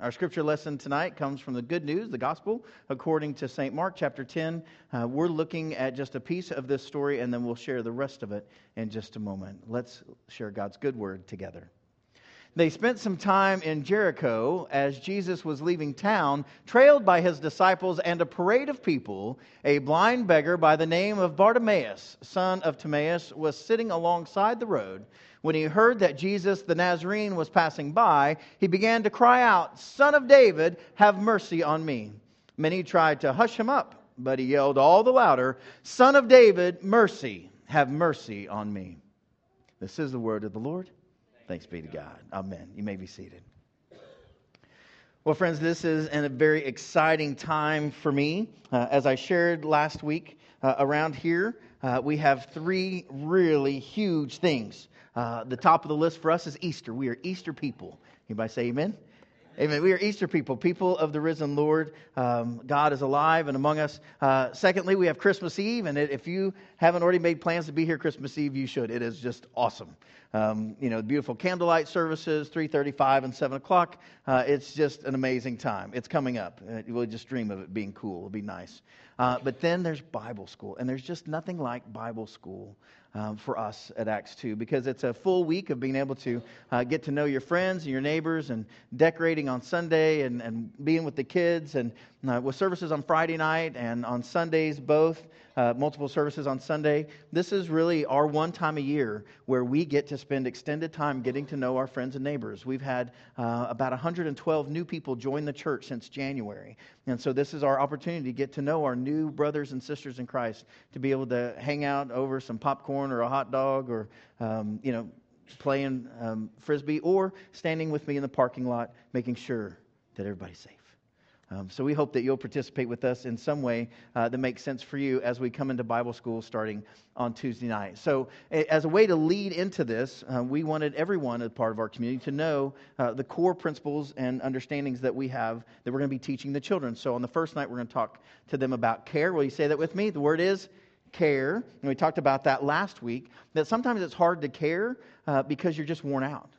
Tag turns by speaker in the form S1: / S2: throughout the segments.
S1: Our scripture lesson tonight comes from the good news, the gospel, according to St. Mark chapter 10. Uh, we're looking at just a piece of this story, and then we'll share the rest of it in just a moment. Let's share God's good word together. They spent some time in Jericho as Jesus was leaving town, trailed by his disciples and a parade of people. A blind beggar by the name of Bartimaeus, son of Timaeus, was sitting alongside the road. When he heard that Jesus the Nazarene was passing by, he began to cry out, Son of David, have mercy on me. Many tried to hush him up, but he yelled all the louder, Son of David, mercy, have mercy on me. This is the word of the Lord. Thanks be to God. Amen. You may be seated. Well, friends, this is a very exciting time for me. Uh, as I shared last week uh, around here, uh, we have three really huge things uh, the top of the list for us is Easter. We are Easter people. Anybody say amen? Amen. We are Easter people, people of the risen Lord. Um, God is alive and among us. Uh, secondly, we have Christmas Eve, and if you haven't already made plans to be here Christmas Eve, you should. It is just awesome. Um, you know, beautiful candlelight services, 3:35 and 7 o'clock. Uh, it's just an amazing time. It's coming up. Uh, will just dream of it being cool. It'll be nice. Uh, but then there's Bible school, and there's just nothing like Bible school um, for us at Acts 2 because it's a full week of being able to uh, get to know your friends and your neighbors and decorating on Sunday and, and being with the kids and uh, with services on Friday night and on Sundays, both uh, multiple services on Sunday. This is really our one time a year where we get to spend extended time getting to know our friends and neighbors. We've had uh, about 112 new people join the church since January. And so this is our opportunity to get to know our new brothers and sisters in Christ, to be able to hang out over some popcorn or a hot dog or, um, you know, playing um, frisbee or standing with me in the parking lot, making sure that everybody's safe. Um, so we hope that you'll participate with us in some way uh, that makes sense for you as we come into Bible school starting on Tuesday night. So, as a way to lead into this, uh, we wanted everyone as part of our community to know uh, the core principles and understandings that we have that we're going to be teaching the children. So, on the first night, we're going to talk to them about care. Will you say that with me? The word is care. And we talked about that last week, that sometimes it's hard to care uh, because you're just worn out.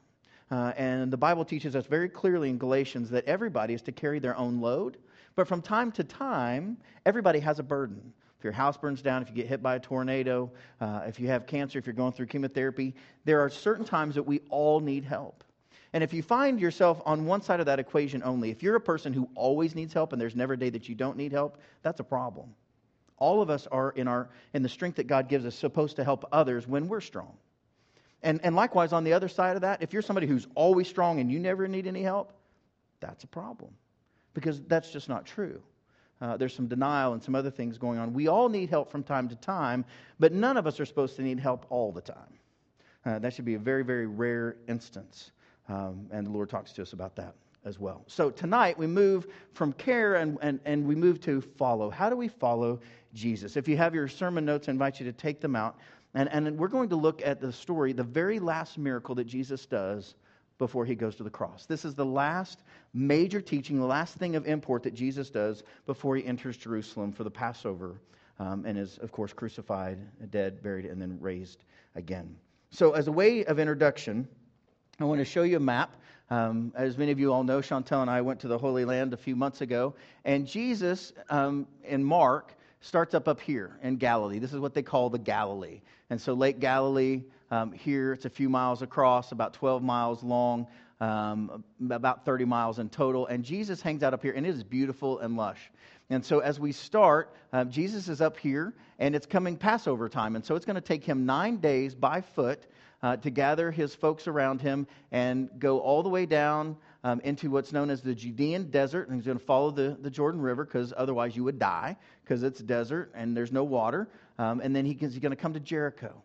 S1: Uh, and the Bible teaches us very clearly in Galatians that everybody is to carry their own load. But from time to time, everybody has a burden. If your house burns down, if you get hit by a tornado, uh, if you have cancer, if you're going through chemotherapy, there are certain times that we all need help. And if you find yourself on one side of that equation only, if you're a person who always needs help and there's never a day that you don't need help, that's a problem. All of us are in, our, in the strength that God gives us supposed to help others when we're strong. And, and likewise, on the other side of that, if you're somebody who's always strong and you never need any help, that's a problem because that's just not true. Uh, there's some denial and some other things going on. We all need help from time to time, but none of us are supposed to need help all the time. Uh, that should be a very, very rare instance. Um, and the Lord talks to us about that as well. So tonight we move from care and, and, and we move to follow. How do we follow Jesus? If you have your sermon notes, I invite you to take them out. And, and we're going to look at the story, the very last miracle that Jesus does before he goes to the cross. This is the last major teaching, the last thing of import that Jesus does before he enters Jerusalem for the Passover um, and is, of course, crucified, dead, buried, and then raised again. So, as a way of introduction, I want to show you a map. Um, as many of you all know, Chantel and I went to the Holy Land a few months ago, and Jesus um, in Mark starts up up here in Galilee. This is what they call the Galilee. And so Lake Galilee um, here, it's a few miles across, about 12 miles long, um, about 30 miles in total. And Jesus hangs out up here, and it is beautiful and lush. And so as we start, uh, Jesus is up here, and it's coming Passover time. And so it's going to take him nine days by foot uh, to gather his folks around him and go all the way down um, into what's known as the Judean desert. And he's going to follow the, the Jordan River because otherwise you would die because it's desert and there's no water. Um, and then he, he's going to come to Jericho.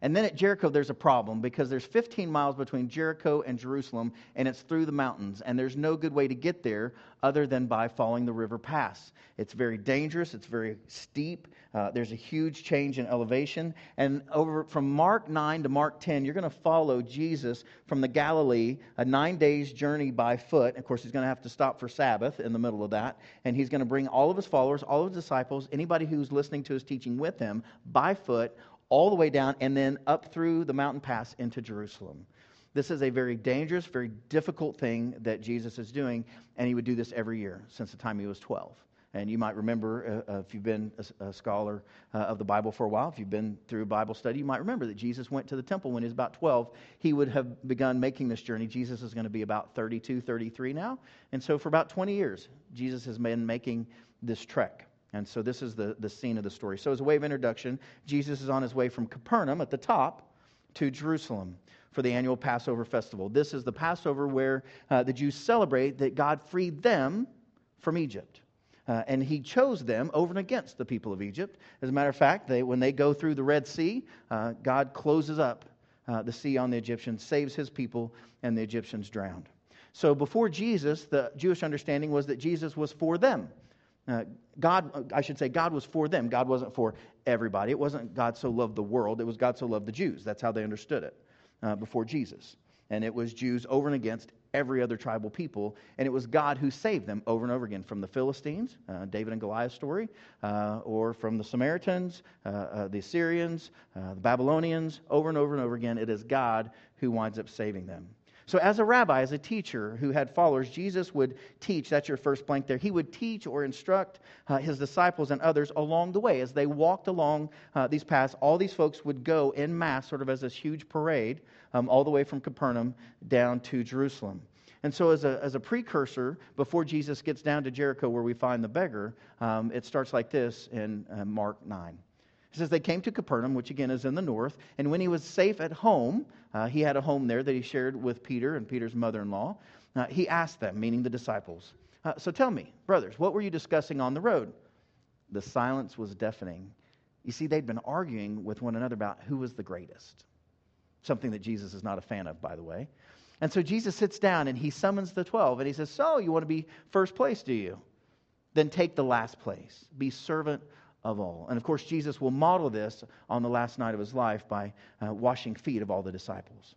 S1: And then at Jericho, there's a problem because there's 15 miles between Jericho and Jerusalem, and it's through the mountains. And there's no good way to get there other than by following the river pass. It's very dangerous, it's very steep. Uh, there's a huge change in elevation. And over from Mark 9 to Mark 10, you're going to follow Jesus from the Galilee, a nine days journey by foot. Of course, he's going to have to stop for Sabbath in the middle of that. And he's going to bring all of his followers, all of his disciples, anybody who's listening to his teaching with him by foot all the way down and then up through the mountain pass into Jerusalem. This is a very dangerous, very difficult thing that Jesus is doing, and he would do this every year since the time he was 12. And you might remember, uh, uh, if you've been a, a scholar uh, of the Bible for a while, if you've been through Bible study, you might remember that Jesus went to the temple when he was about 12. He would have begun making this journey. Jesus is going to be about 32, 33 now. And so for about 20 years, Jesus has been making this trek. And so this is the, the scene of the story. So, as a way of introduction, Jesus is on his way from Capernaum at the top to Jerusalem for the annual Passover festival. This is the Passover where uh, the Jews celebrate that God freed them from Egypt. Uh, and he chose them over and against the people of Egypt. As a matter of fact, they, when they go through the Red Sea, uh, God closes up uh, the sea on the Egyptians, saves his people, and the Egyptians drowned. So before Jesus, the Jewish understanding was that Jesus was for them. Uh, God, I should say, God was for them. God wasn't for everybody. It wasn't God so loved the world, it was God so loved the Jews. That's how they understood it uh, before Jesus. And it was Jews over and against every other tribal people. And it was God who saved them over and over again from the Philistines, uh, David and Goliath story, uh, or from the Samaritans, uh, the Assyrians, the Babylonians. Over and over and over again, it is God who winds up saving them. So, as a rabbi, as a teacher who had followers, Jesus would teach. That's your first blank there. He would teach or instruct uh, his disciples and others along the way. As they walked along uh, these paths, all these folks would go in mass, sort of as this huge parade, um, all the way from Capernaum down to Jerusalem. And so, as a, as a precursor, before Jesus gets down to Jericho, where we find the beggar, um, it starts like this in uh, Mark 9. It says, They came to Capernaum, which again is in the north, and when he was safe at home, uh, he had a home there that he shared with Peter and Peter's mother in law. Uh, he asked them, meaning the disciples, uh, So tell me, brothers, what were you discussing on the road? The silence was deafening. You see, they'd been arguing with one another about who was the greatest, something that Jesus is not a fan of, by the way. And so Jesus sits down and he summons the 12 and he says, So, you want to be first place, do you? Then take the last place. Be servant of all. And of course, Jesus will model this on the last night of his life by uh, washing feet of all the disciples.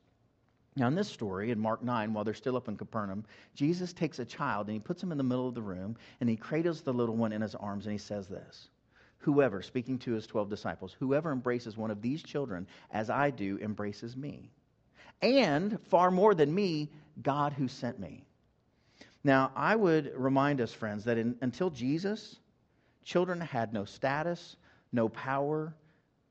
S1: Now, in this story, in Mark 9, while they're still up in Capernaum, Jesus takes a child and he puts him in the middle of the room and he cradles the little one in his arms and he says this Whoever, speaking to his 12 disciples, whoever embraces one of these children as I do embraces me. And far more than me, God who sent me. Now, I would remind us, friends, that in, until Jesus, Children had no status, no power,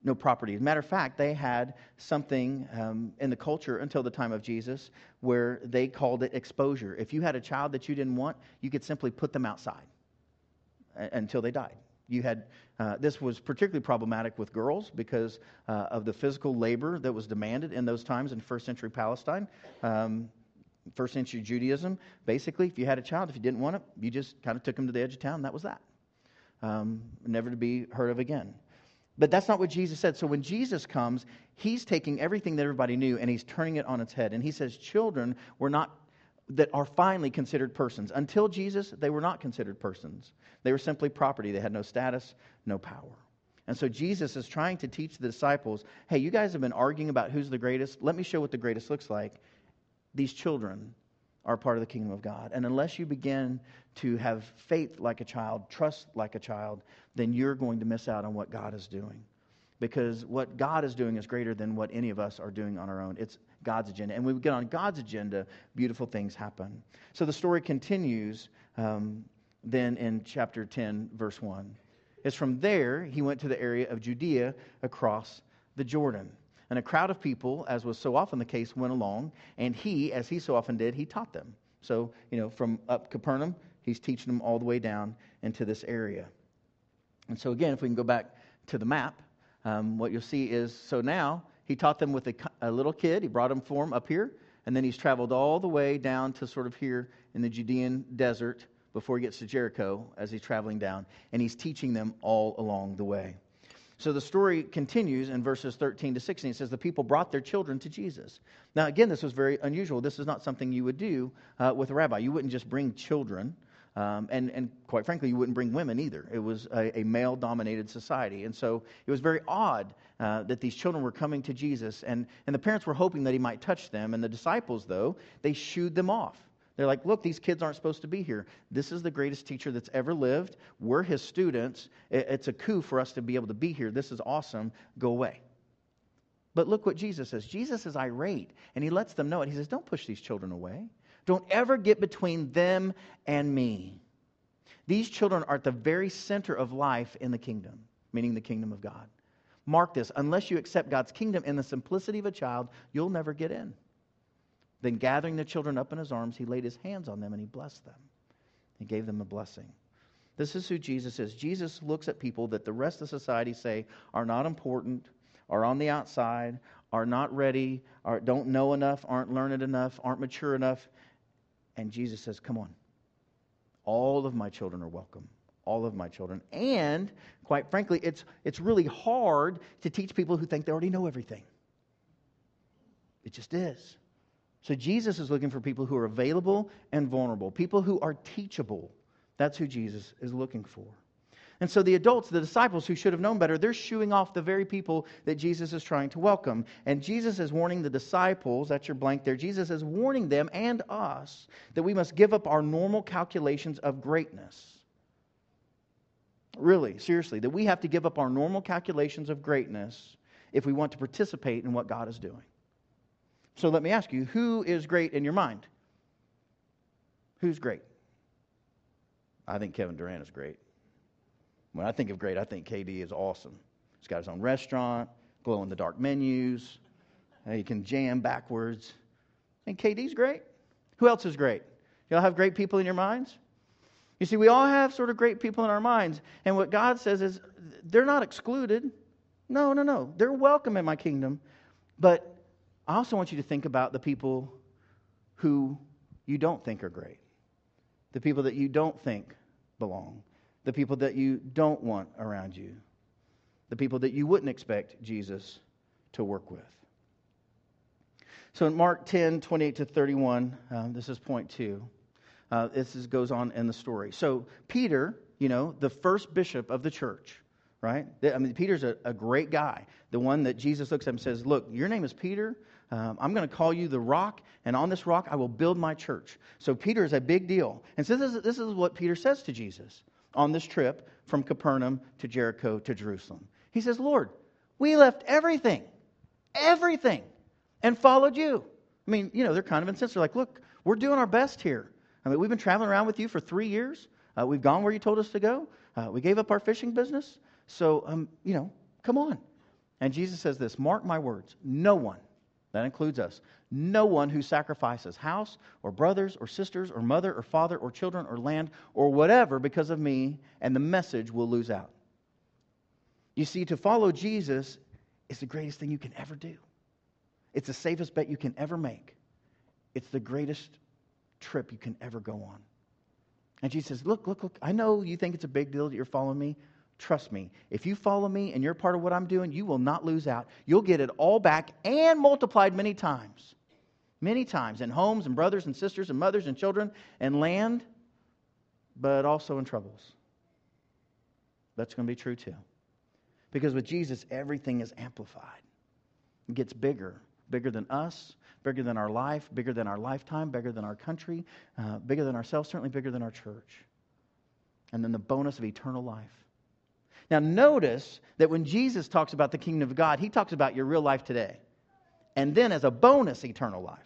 S1: no property. As a matter of fact, they had something um, in the culture until the time of Jesus where they called it exposure. If you had a child that you didn't want, you could simply put them outside until they died. You had uh, this was particularly problematic with girls because uh, of the physical labor that was demanded in those times in first century Palestine. Um, first century Judaism, basically, if you had a child, if you didn't want it, you just kind of took them to the edge of town. That was that um, never to be heard of again. But that's not what Jesus said. So when Jesus comes, he's taking everything that everybody knew and he's turning it on its head. And he says, Children were not, that are finally considered persons. Until Jesus, they were not considered persons. They were simply property. They had no status, no power. And so Jesus is trying to teach the disciples hey, you guys have been arguing about who's the greatest. Let me show what the greatest looks like. These children are part of the kingdom of God. And unless you begin to have faith like a child, trust like a child, then you're going to miss out on what God is doing. Because what God is doing is greater than what any of us are doing on our own. It's God's agenda. And when we get on God's agenda, beautiful things happen. So the story continues um, then in chapter 10, verse 1. It's from there he went to the area of Judea across the Jordan. And a crowd of people, as was so often the case, went along, and he, as he so often did, he taught them. So, you know, from up Capernaum, he's teaching them all the way down into this area. And so, again, if we can go back to the map, um, what you'll see is so now he taught them with a, a little kid. He brought him for him up here, and then he's traveled all the way down to sort of here in the Judean desert before he gets to Jericho as he's traveling down, and he's teaching them all along the way. So the story continues in verses 13 to 16. It says, The people brought their children to Jesus. Now, again, this was very unusual. This is not something you would do uh, with a rabbi. You wouldn't just bring children. Um, and, and quite frankly, you wouldn't bring women either. It was a, a male dominated society. And so it was very odd uh, that these children were coming to Jesus. And, and the parents were hoping that he might touch them. And the disciples, though, they shooed them off. They're like, look, these kids aren't supposed to be here. This is the greatest teacher that's ever lived. We're his students. It's a coup for us to be able to be here. This is awesome. Go away. But look what Jesus says. Jesus is irate, and he lets them know it. He says, Don't push these children away. Don't ever get between them and me. These children are at the very center of life in the kingdom, meaning the kingdom of God. Mark this unless you accept God's kingdom in the simplicity of a child, you'll never get in. Then, gathering the children up in his arms, he laid his hands on them and he blessed them. He gave them a blessing. This is who Jesus is. Jesus looks at people that the rest of society say are not important, are on the outside, are not ready, are, don't know enough, aren't learned enough, aren't mature enough. And Jesus says, Come on. All of my children are welcome. All of my children. And quite frankly, it's, it's really hard to teach people who think they already know everything. It just is. So Jesus is looking for people who are available and vulnerable, people who are teachable. That's who Jesus is looking for. And so the adults, the disciples who should have known better, they're shooing off the very people that Jesus is trying to welcome. And Jesus is warning the disciples, that's your blank there, Jesus is warning them and us that we must give up our normal calculations of greatness. Really, seriously, that we have to give up our normal calculations of greatness if we want to participate in what God is doing. So let me ask you who is great in your mind? Who's great? I think Kevin Durant is great. When I think of great, I think KD is awesome. He's got his own restaurant, glow in the dark menus. He can jam backwards. And KD's great. Who else is great? Y'all have great people in your minds? You see, we all have sort of great people in our minds. And what God says is they're not excluded. No, no, no. They're welcome in my kingdom. But I also want you to think about the people who you don't think are great, the people that you don't think belong, the people that you don't want around you, the people that you wouldn't expect Jesus to work with. So in Mark 10, 28 to 31, uh, this is point two. Uh, this is, goes on in the story. So Peter, you know, the first bishop of the church, right? I mean, Peter's a, a great guy. The one that Jesus looks at and says, Look, your name is Peter. Um, I'm going to call you the rock, and on this rock I will build my church. So Peter is a big deal. And so this is, this is what Peter says to Jesus on this trip from Capernaum to Jericho to Jerusalem. He says, Lord, we left everything, everything, and followed you. I mean, you know, they're kind of incensed. They're like, look, we're doing our best here. I mean, we've been traveling around with you for three years. Uh, we've gone where you told us to go. Uh, we gave up our fishing business. So, um, you know, come on. And Jesus says this Mark my words, no one, that includes us, no one who sacrifices house or brothers or sisters or mother or father or children or land or whatever because of me and the message will lose out. You see, to follow Jesus is the greatest thing you can ever do. It's the safest bet you can ever make. It's the greatest trip you can ever go on. And Jesus says, Look, look, look, I know you think it's a big deal that you're following me. Trust me, if you follow me and you're part of what I'm doing, you will not lose out. You'll get it all back and multiplied many times many times in homes and brothers and sisters and mothers and children and land, but also in troubles. That's going to be true too. Because with Jesus, everything is amplified. It gets bigger, bigger than us, bigger than our life, bigger than our lifetime, bigger than our country, uh, bigger than ourselves, certainly bigger than our church. And then the bonus of eternal life. Now, notice that when Jesus talks about the kingdom of God, he talks about your real life today. And then, as a bonus, eternal life.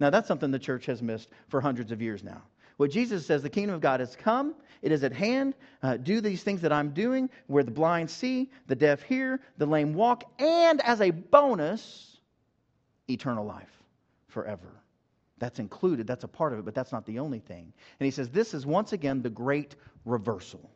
S1: Now, that's something the church has missed for hundreds of years now. What Jesus says, the kingdom of God has come, it is at hand. Uh, do these things that I'm doing, where the blind see, the deaf hear, the lame walk, and as a bonus, eternal life forever. That's included, that's a part of it, but that's not the only thing. And he says, this is once again the great reversal.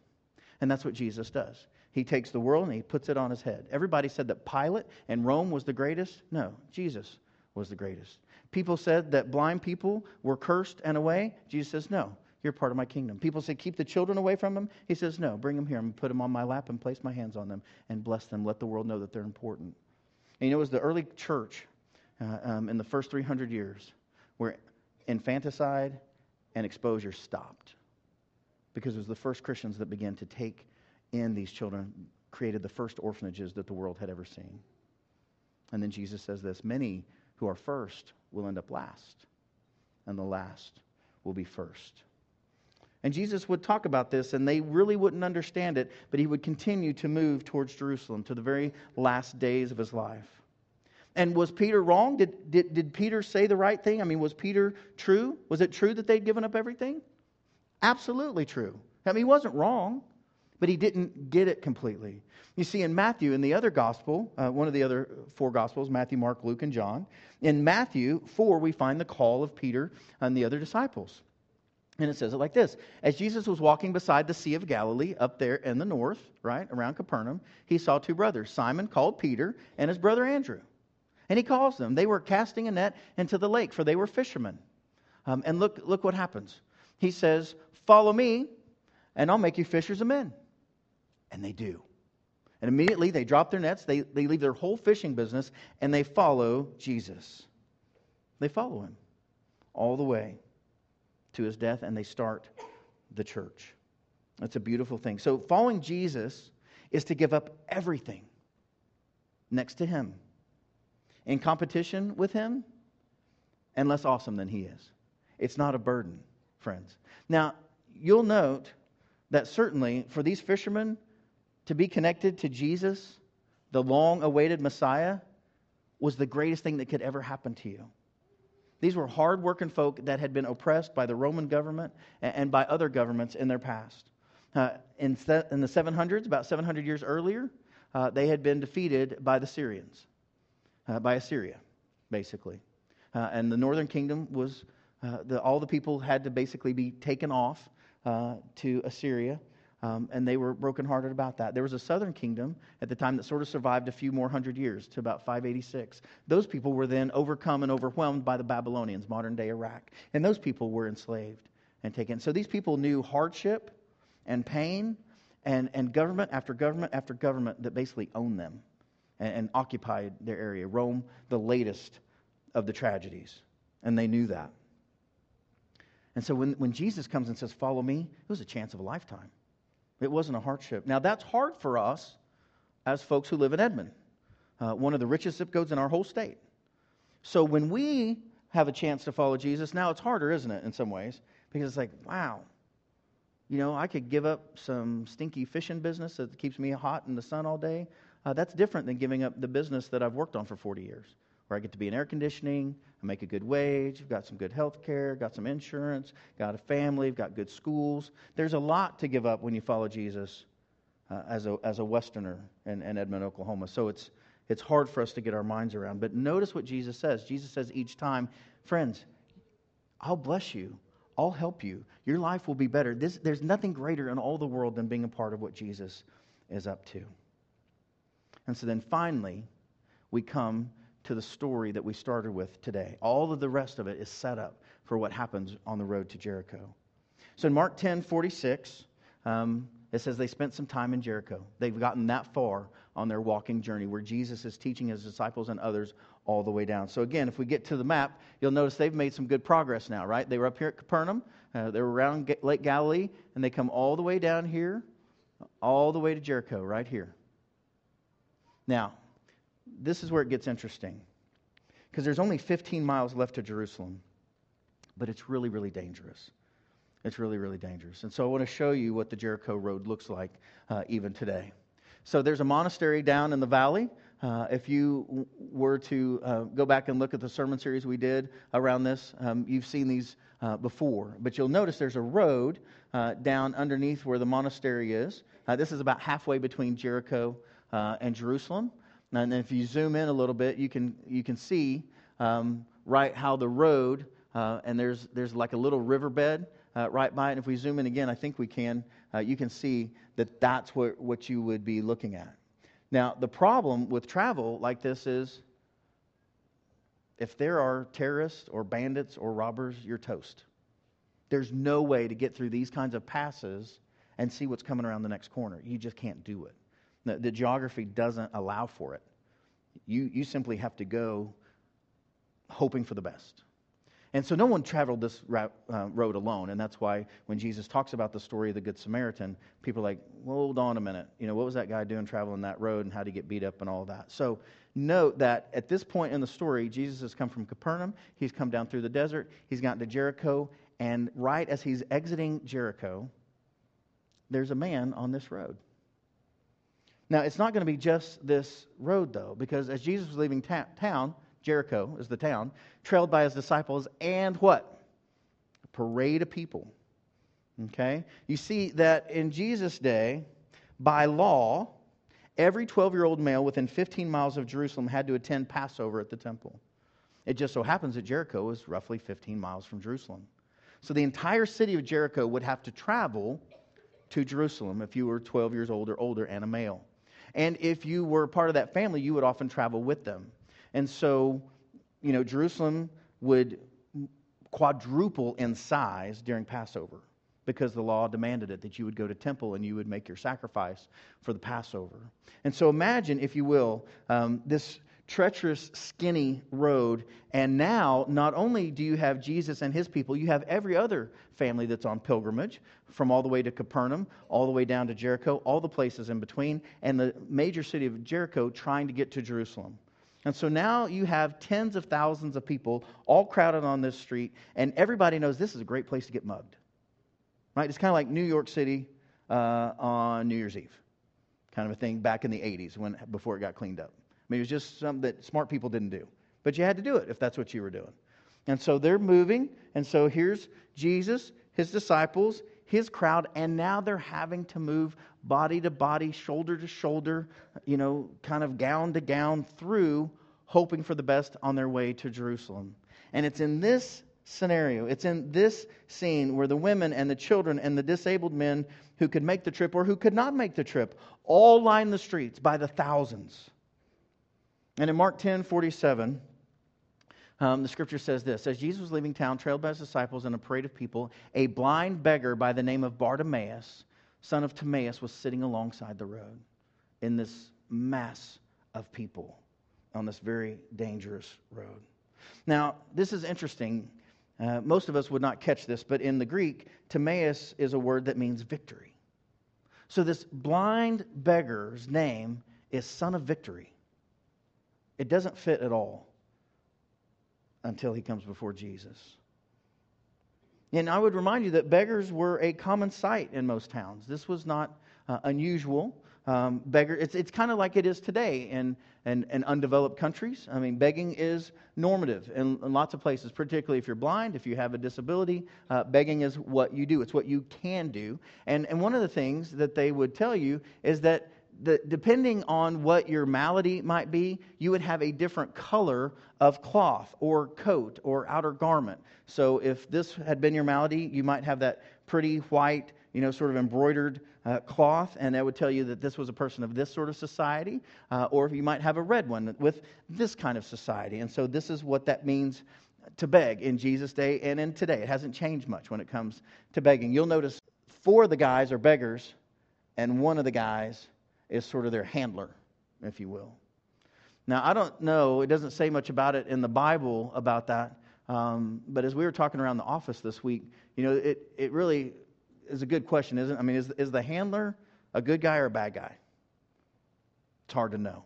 S1: And that's what Jesus does. He takes the world and he puts it on his head. Everybody said that Pilate and Rome was the greatest. No, Jesus was the greatest. People said that blind people were cursed and away. Jesus says, No, you're part of my kingdom. People say, Keep the children away from them. He says, No, bring them here. To put them on my lap and place my hands on them and bless them. Let the world know that they're important. And you know, it was the early church uh, um, in the first 300 years where infanticide and exposure stopped because it was the first Christians that began to take in these children, created the first orphanages that the world had ever seen. And then Jesus says this many who are first will end up last, and the last will be first. And Jesus would talk about this, and they really wouldn't understand it, but he would continue to move towards Jerusalem to the very last days of his life. And was Peter wrong? Did, did, did Peter say the right thing? I mean, was Peter true? Was it true that they'd given up everything? Absolutely true. I mean, he wasn't wrong, but he didn't get it completely. You see, in Matthew, in the other gospel, uh, one of the other four gospels, Matthew, Mark, Luke, and John, in Matthew 4, we find the call of Peter and the other disciples. And it says it like this As Jesus was walking beside the Sea of Galilee up there in the north, right, around Capernaum, he saw two brothers, Simon called Peter and his brother Andrew. And he calls them. They were casting a net into the lake, for they were fishermen. Um, and look, look what happens. He says, Follow me, and I'll make you fishers of men. And they do. And immediately they drop their nets, they, they leave their whole fishing business, and they follow Jesus. They follow him all the way to his death, and they start the church. That's a beautiful thing. So, following Jesus is to give up everything next to him in competition with him and less awesome than he is. It's not a burden, friends. Now, you'll note that certainly for these fishermen to be connected to Jesus, the long awaited Messiah, was the greatest thing that could ever happen to you. These were hard-working folk that had been oppressed by the Roman government and by other governments in their past. Uh, in, in, the 700s, about 700 years earlier, uh, they had been defeated by the Syrians, uh, by Assyria, basically. Uh, and the northern kingdom was, uh, the, all the people had to basically be taken off uh, to Assyria um, and they were brokenhearted about that. There was a southern kingdom at the time that sort of survived a few more hundred years to about 586. Those people were then overcome and overwhelmed by the Babylonians, modern day Iraq. And those people were enslaved and taken. So these people knew hardship and pain and, and government after government after government that basically owned them and, and occupied their area. Rome, the latest of the tragedies. And they knew that. And so when, when Jesus comes and says, Follow me, it was a chance of a lifetime. It wasn't a hardship. Now, that's hard for us as folks who live in Edmond, uh, one of the richest zip codes in our whole state. So when we have a chance to follow Jesus, now it's harder, isn't it, in some ways? Because it's like, wow, you know, I could give up some stinky fishing business that keeps me hot in the sun all day. Uh, that's different than giving up the business that I've worked on for 40 years, where I get to be in air conditioning, I make a good wage, I've got some good health care, got some insurance, got a family, I've got good schools. There's a lot to give up when you follow Jesus uh, as, a, as a Westerner in, in Edmond, Oklahoma. So it's, it's hard for us to get our minds around. But notice what Jesus says. Jesus says each time, friends, I'll bless you. I'll help you. Your life will be better. This, there's nothing greater in all the world than being a part of what Jesus is up to. And so then finally, we come to the story that we started with today. All of the rest of it is set up for what happens on the road to Jericho. So in Mark 10 46, um, it says they spent some time in Jericho. They've gotten that far on their walking journey where Jesus is teaching his disciples and others all the way down. So, again, if we get to the map, you'll notice they've made some good progress now, right? They were up here at Capernaum, uh, they were around Lake Galilee, and they come all the way down here, all the way to Jericho, right here. Now, this is where it gets interesting. Because there's only 15 miles left to Jerusalem, but it's really, really dangerous. It's really, really dangerous. And so I want to show you what the Jericho Road looks like uh, even today. So there's a monastery down in the valley. Uh, if you were to uh, go back and look at the sermon series we did around this, um, you've seen these uh, before. But you'll notice there's a road uh, down underneath where the monastery is. Uh, this is about halfway between Jericho and Jerusalem. And if you zoom in a little bit, you can, you can see um, right how the road, uh, and there's, there's like a little riverbed uh, right by it. And if we zoom in again, I think we can, uh, you can see that that's what, what you would be looking at. Now, the problem with travel like this is if there are terrorists or bandits or robbers, you're toast. There's no way to get through these kinds of passes and see what's coming around the next corner. You just can't do it. The, the geography doesn't allow for it. You, you simply have to go hoping for the best. And so no one traveled this route, uh, road alone. And that's why when Jesus talks about the story of the Good Samaritan, people are like, well, hold on a minute. You know, what was that guy doing traveling that road and how did he get beat up and all that? So note that at this point in the story, Jesus has come from Capernaum. He's come down through the desert. He's gotten to Jericho. And right as he's exiting Jericho, there's a man on this road. Now, it's not going to be just this road, though, because as Jesus was leaving ta- town, Jericho is the town, trailed by his disciples, and what? A parade of people. Okay? You see that in Jesus' day, by law, every 12 year old male within 15 miles of Jerusalem had to attend Passover at the temple. It just so happens that Jericho is roughly 15 miles from Jerusalem. So the entire city of Jericho would have to travel to Jerusalem if you were 12 years old or older and a male. And if you were part of that family, you would often travel with them. And so, you know, Jerusalem would quadruple in size during Passover because the law demanded it that you would go to temple and you would make your sacrifice for the passover and so imagine if you will um, this treacherous, skinny road. And now, not only do you have Jesus and his people, you have every other family that's on pilgrimage from all the way to Capernaum, all the way down to Jericho, all the places in between, and the major city of Jericho trying to get to Jerusalem. And so now you have tens of thousands of people all crowded on this street, and everybody knows this is a great place to get mugged. Right? It's kind of like New York City uh, on New Year's Eve, kind of a thing back in the 80s when, before it got cleaned up mean, it was just something that smart people didn't do. But you had to do it if that's what you were doing. And so they're moving. And so here's Jesus, his disciples, his crowd, and now they're having to move body to body, shoulder to shoulder, you know, kind of gown to gown through, hoping for the best on their way to Jerusalem. And it's in this scenario, it's in this scene where the women and the children and the disabled men who could make the trip or who could not make the trip all line the streets by the thousands. And in Mark 10 47, um, the scripture says this As Jesus was leaving town, trailed by his disciples and a parade of people, a blind beggar by the name of Bartimaeus, son of Timaeus, was sitting alongside the road in this mass of people on this very dangerous road. Now, this is interesting. Uh, most of us would not catch this, but in the Greek, Timaeus is a word that means victory. So this blind beggar's name is son of victory. It doesn't fit at all until he comes before Jesus. And I would remind you that beggars were a common sight in most towns. This was not uh, unusual. Um, beggar, it's, it's kind of like it is today in, in, in, undeveloped countries. I mean, begging is normative in, in, lots of places, particularly if you're blind, if you have a disability. Uh, begging is what you do, it's what you can do. And, and one of the things that they would tell you is that the, depending on what your malady might be, you would have a different color of cloth or coat or outer garment. So if this had been your malady, you might have that pretty white, you know, sort of embroidered uh, cloth, and that would tell you that this was a person of this sort of society. Uh, or you might have a red one with this kind of society. And so this is what that means to beg in Jesus' day and in today. It hasn't changed much when it comes to begging. You'll notice four of the guys are beggars, and one of the guys is sort of their handler, if you will. Now, I don't know, it doesn't say much about it in the Bible about that, um, but as we were talking around the office this week, you know, it, it really is a good question, isn't it? I mean, is, is the handler a good guy or a bad guy? It's hard to know.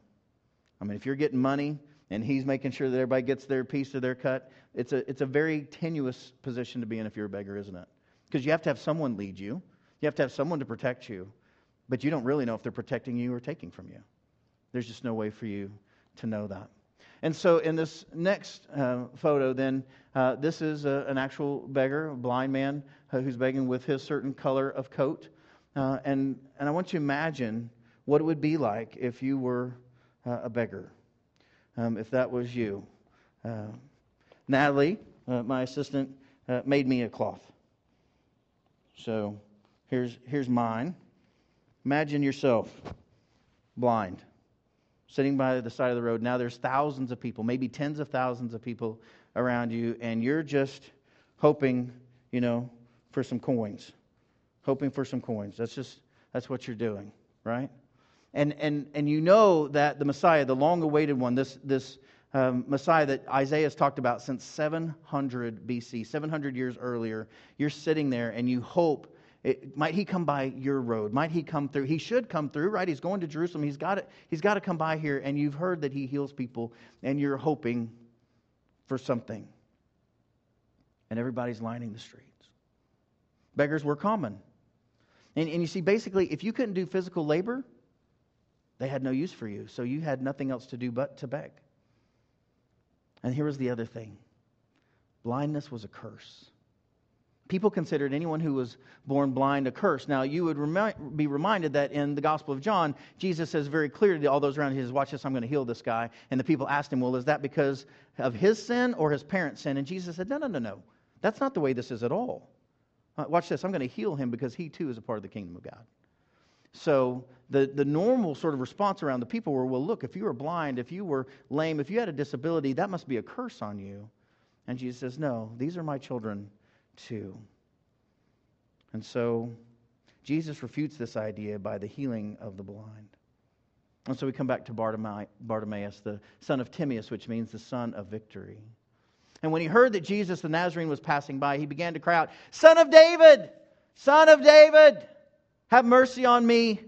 S1: I mean, if you're getting money and he's making sure that everybody gets their piece of their cut, it's a, it's a very tenuous position to be in if you're a beggar, isn't it? Because you have to have someone lead you, you have to have someone to protect you but you don't really know if they're protecting you or taking from you. There's just no way for you to know that. And so, in this next uh, photo, then, uh, this is a, an actual beggar, a blind man uh, who's begging with his certain color of coat. Uh, and, and I want you to imagine what it would be like if you were uh, a beggar, um, if that was you. Uh, Natalie, my assistant, made me a cloth. So, here's, here's mine. Imagine yourself blind, sitting by the side of the road. Now there's thousands of people, maybe tens of thousands of people around you, and you're just hoping, you know, for some coins. Hoping for some coins. That's just that's what you're doing, right? And and and you know that the Messiah, the long-awaited one, this this um, Messiah that Isaiah has talked about since 700 BC, 700 years earlier, you're sitting there and you hope it, might he come by your road? Might he come through? He should come through, right? He's going to Jerusalem. He's got, to, he's got to come by here, and you've heard that he heals people, and you're hoping for something. And everybody's lining the streets. Beggars were common. And, and you see, basically, if you couldn't do physical labor, They had no use for you, so you had nothing else to do but to beg. And here was the other thing blindness was a curse. People considered anyone who was born blind a curse. Now, you would remi- be reminded that in the Gospel of John, Jesus says very clearly to all those around, He says, Watch this, I'm going to heal this guy. And the people asked him, Well, is that because of his sin or his parents' sin? And Jesus said, No, no, no, no. That's not the way this is at all. Uh, watch this, I'm going to heal him because he too is a part of the kingdom of God. So the, the normal sort of response around the people were, well, look, if you were blind, if you were lame, if you had a disability, that must be a curse on you. And Jesus says, no, these are my children too. And so Jesus refutes this idea by the healing of the blind. And so we come back to Bartimaeus, the son of Timaeus, which means the son of victory. And when he heard that Jesus the Nazarene was passing by, he began to cry out, Son of David! Son of David! Have mercy on me.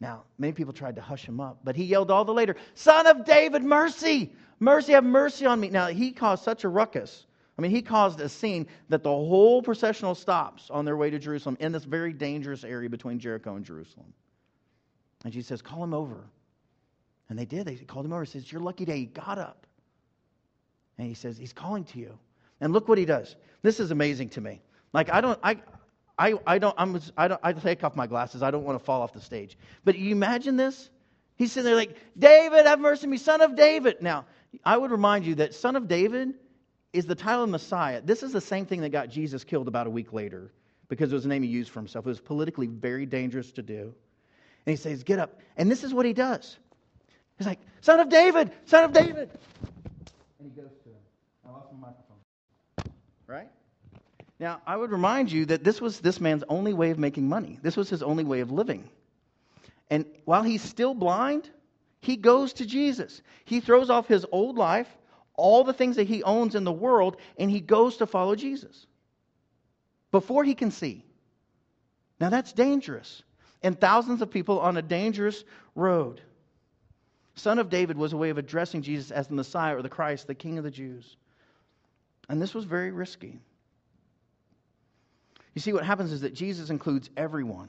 S1: Now, many people tried to hush him up, but he yelled all the later, Son of David, mercy! Mercy, have mercy on me. Now, he caused such a ruckus. I mean, he caused a scene that the whole processional stops on their way to Jerusalem in this very dangerous area between Jericho and Jerusalem. And Jesus says, Call him over. And they did. They called him over. He says, You're lucky day. He got up. And he says, He's calling to you. And look what he does. This is amazing to me. Like, I don't, I, I, I don't, I'm, I don't, I take off my glasses. I don't want to fall off the stage. But you imagine this? He's sitting there like, David, have mercy on me, son of David. Now, I would remind you that son of David is the title of Messiah. This is the same thing that got Jesus killed about a week later because it was a name he used for himself. It was politically very dangerous to do. And he says, Get up. And this is what he does. He's like, Son of David, son of David. And he goes to him. I lost my microphone. Right? Now, I would remind you that this was this man's only way of making money. This was his only way of living. And while he's still blind, he goes to Jesus. He throws off his old life, all the things that he owns in the world, and he goes to follow Jesus before he can see. Now, that's dangerous. And thousands of people on a dangerous road. Son of David was a way of addressing Jesus as the Messiah or the Christ, the King of the Jews. And this was very risky. You see, what happens is that Jesus includes everyone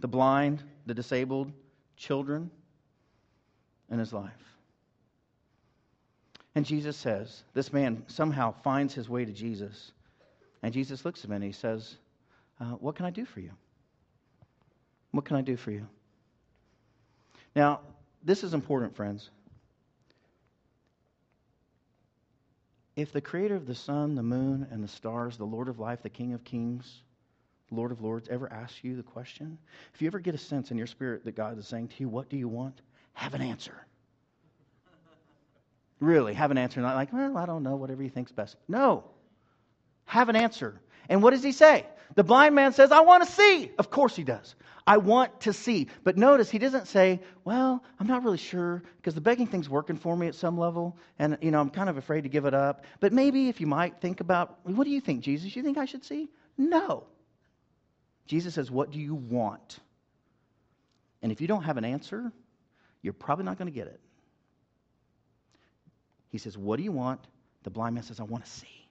S1: the blind, the disabled, children in his life. And Jesus says, this man somehow finds his way to Jesus. And Jesus looks at him and he says, uh, What can I do for you? What can I do for you? Now, this is important, friends. If the creator of the sun, the moon, and the stars, the Lord of life, the King of kings, Lord of lords, ever asks you the question, if you ever get a sense in your spirit that God is saying to you, What do you want? Have an answer. Really, have an answer. Not like, Well, I don't know, whatever you think's best. No. Have an answer. And what does he say? The blind man says, I want to see. Of course he does. I want to see. But notice he doesn't say, Well, I'm not really sure because the begging thing's working for me at some level. And, you know, I'm kind of afraid to give it up. But maybe if you might think about, What do you think, Jesus? You think I should see? No. Jesus says, What do you want? And if you don't have an answer, you're probably not going to get it. He says, What do you want? The blind man says, I want to see.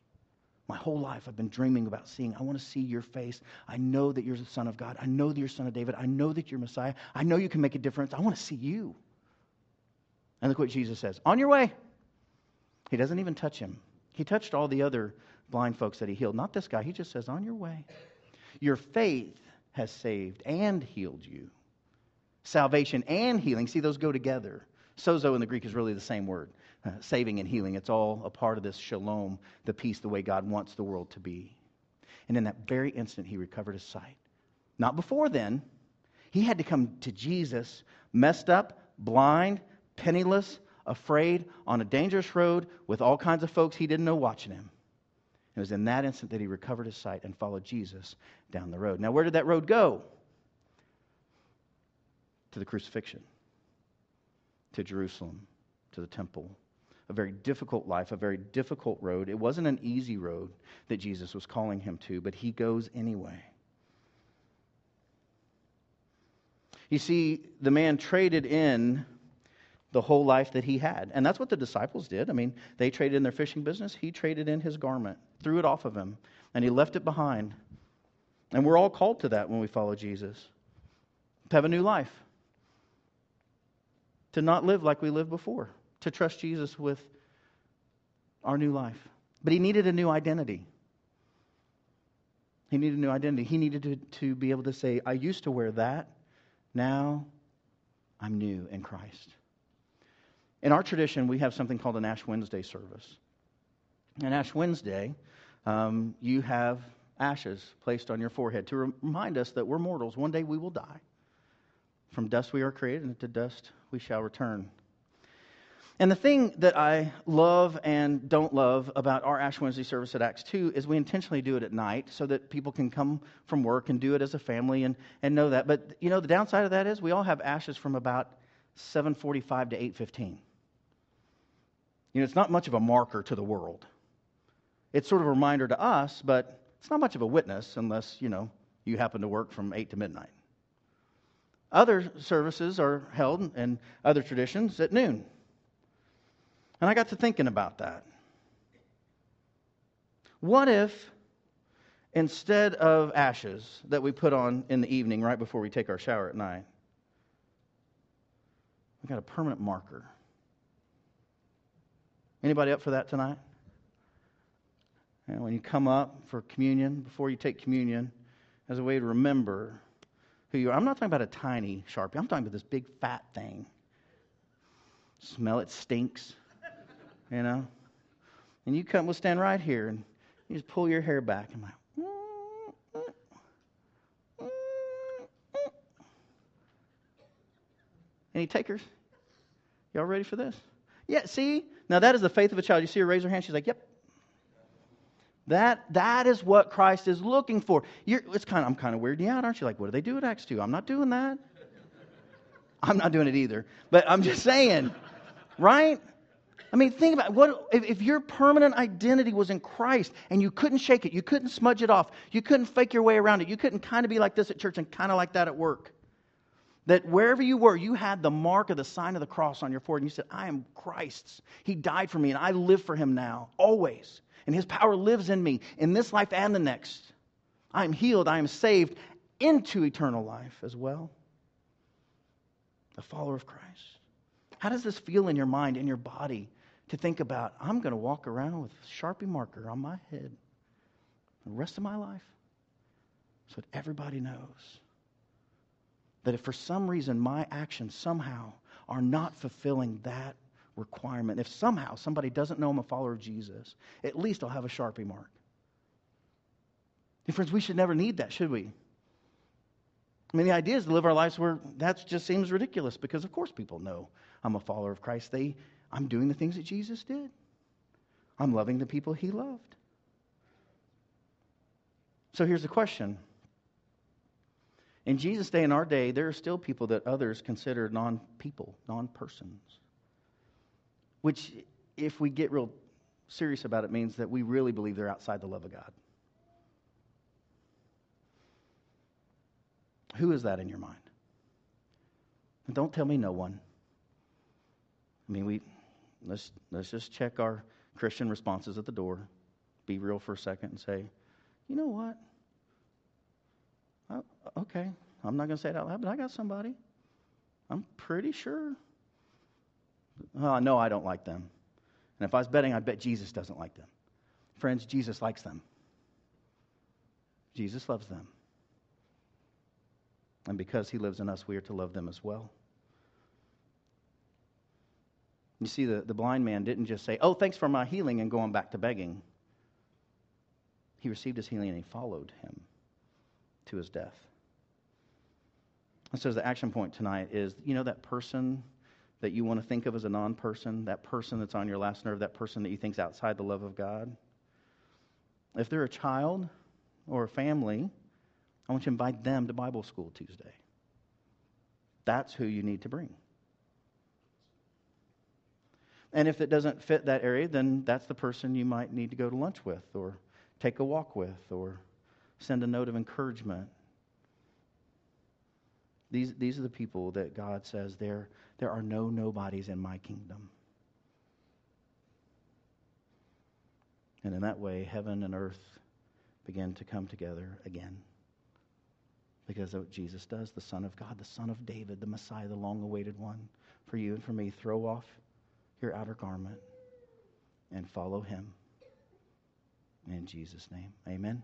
S1: My whole life I've been dreaming about seeing. I want to see your face. I know that you're the Son of God. I know that you're Son of David. I know that you're Messiah. I know you can make a difference. I want to see you. And look what Jesus says On your way. He doesn't even touch him. He touched all the other blind folks that he healed, not this guy. He just says, On your way. Your faith has saved and healed you. Salvation and healing. See, those go together. Sozo in the Greek is really the same word uh, saving and healing. It's all a part of this shalom, the peace, the way God wants the world to be. And in that very instant, he recovered his sight. Not before then. He had to come to Jesus, messed up, blind, penniless, afraid, on a dangerous road with all kinds of folks he didn't know watching him. It was in that instant that he recovered his sight and followed Jesus down the road. Now, where did that road go? To the crucifixion, to Jerusalem, to the temple. A very difficult life, a very difficult road. It wasn't an easy road that Jesus was calling him to, but he goes anyway. You see, the man traded in the whole life that he had. And that's what the disciples did. I mean, they traded in their fishing business, he traded in his garment, threw it off of him, and he left it behind. And we're all called to that when we follow Jesus to have a new life. to not live like we lived before, to trust Jesus with our new life. But he needed a new identity. He needed a new identity. He needed to, to be able to say, I used to wear that. Now I'm new in Christ. In our tradition, we have something called an Ash Wednesday service. And Ash Wednesday, um, you have ashes placed on your forehead to remind us that we're mortals. One day we will die. From dust we are created, and to dust we shall return. And the thing that I love and don't love about our Ash Wednesday service at Acts 2 is we intentionally do it at night so that people can come from work and do it as a family and, and know that. But, you know, the downside of that is we all have ashes from about 7.45 to 8.15. You know, it's not much of a marker to the world. It's sort of a reminder to us, but it's not much of a witness unless, you know, you happen to work from 8 to midnight. Other services are held and other traditions at noon. And I got to thinking about that. What if instead of ashes that we put on in the evening right before we take our shower at night, we got a permanent marker? Anybody up for that tonight? And when you come up for communion, before you take communion, as a way to remember who you are. I'm not talking about a tiny sharpie. I'm talking about this big fat thing. Smell it stinks you know? And you come, we'll stand right here and you just pull your hair back. I'm like, mm, mm, mm, any takers? Y'all ready for this? Yeah, see? Now that is the faith of a child. You see her raise her hand? She's like, yep. That, that is what Christ is looking for. You're, it's kind of, I'm kind of weirding you out, aren't you? Like, what do they do at Acts 2? I'm not doing that. I'm not doing it either. But I'm just saying, right? I mean, think about what if, if your permanent identity was in Christ and you couldn't shake it, you couldn't smudge it off, you couldn't fake your way around it, you couldn't kind of be like this at church and kind of like that at work. That wherever you were, you had the mark of the sign of the cross on your forehead, and you said, I am Christ's. He died for me, and I live for him now, always. And his power lives in me in this life and the next. I am healed, I am saved into eternal life as well. A follower of Christ. How does this feel in your mind, in your body? To think about, I'm going to walk around with a Sharpie marker on my head the rest of my life so that everybody knows that if for some reason my actions somehow are not fulfilling that requirement, if somehow somebody doesn't know I'm a follower of Jesus, at least I'll have a Sharpie mark. And friends, we should never need that, should we? I mean, the idea is to live our lives where that just seems ridiculous because, of course, people know I'm a follower of Christ. They I'm doing the things that Jesus did. I'm loving the people he loved. So here's the question. In Jesus' day and our day, there are still people that others consider non people, non persons. Which, if we get real serious about it, means that we really believe they're outside the love of God. Who is that in your mind? And don't tell me no one. I mean, we, let's, let's just check our Christian responses at the door. Be real for a second and say, you know what? Oh, okay, I'm not going to say it out loud, but I got somebody. I'm pretty sure. Oh, no, I don't like them. And if I was betting, I'd bet Jesus doesn't like them. Friends, Jesus likes them. Jesus loves them. And because he lives in us, we are to love them as well. You see, the, the blind man didn't just say, Oh, thanks for my healing, and go on back to begging. He received his healing and he followed him to his death. And so, the action point tonight is you know, that person that you want to think of as a non person, that person that's on your last nerve, that person that you think is outside the love of God? If they're a child or a family, I want you to invite them to Bible school Tuesday. That's who you need to bring. And if it doesn't fit that area, then that's the person you might need to go to lunch with, or take a walk with, or send a note of encouragement. These, these are the people that God says there, there are no nobodies in my kingdom. And in that way, heaven and earth begin to come together again. Because of what Jesus does, the Son of God, the Son of David, the Messiah, the long awaited one, for you and for me. Throw off your outer garment and follow him. In Jesus' name, amen.